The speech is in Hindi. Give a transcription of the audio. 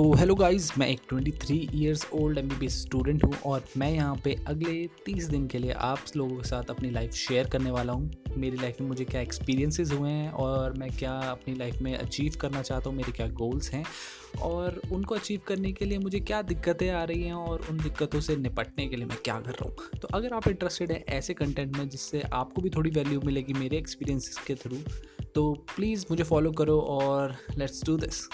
तो हेलो गाइस मैं एक 23 इयर्स ओल्ड एमबीबीएस स्टूडेंट हूँ और मैं यहाँ पे अगले 30 दिन के लिए आप लोगों के साथ अपनी लाइफ शेयर करने वाला हूँ। मेरी लाइफ में मुझे क्या एक्सपीरियंसेस हुए हैं और मैं क्या अपनी लाइफ में अचीव करना चाहता हूँ, मेरे क्या गोल्स हैं और उनको अचीव करने के लिए मुझे क्या दिक्कतें आ रही हैं और उन दिक्कतों से निपटने के लिए मैं क्या कर रहा हूँ। तो अगर आप इंटरेस्टेड हैं ऐसे कंटेंट में जिससे आपको भी थोड़ी वैल्यू मिलेगी मेरे एक्सपीरियंसिस के थ्रू तो प्लीज़ मुझे फॉलो करो और लेट्स डू दिस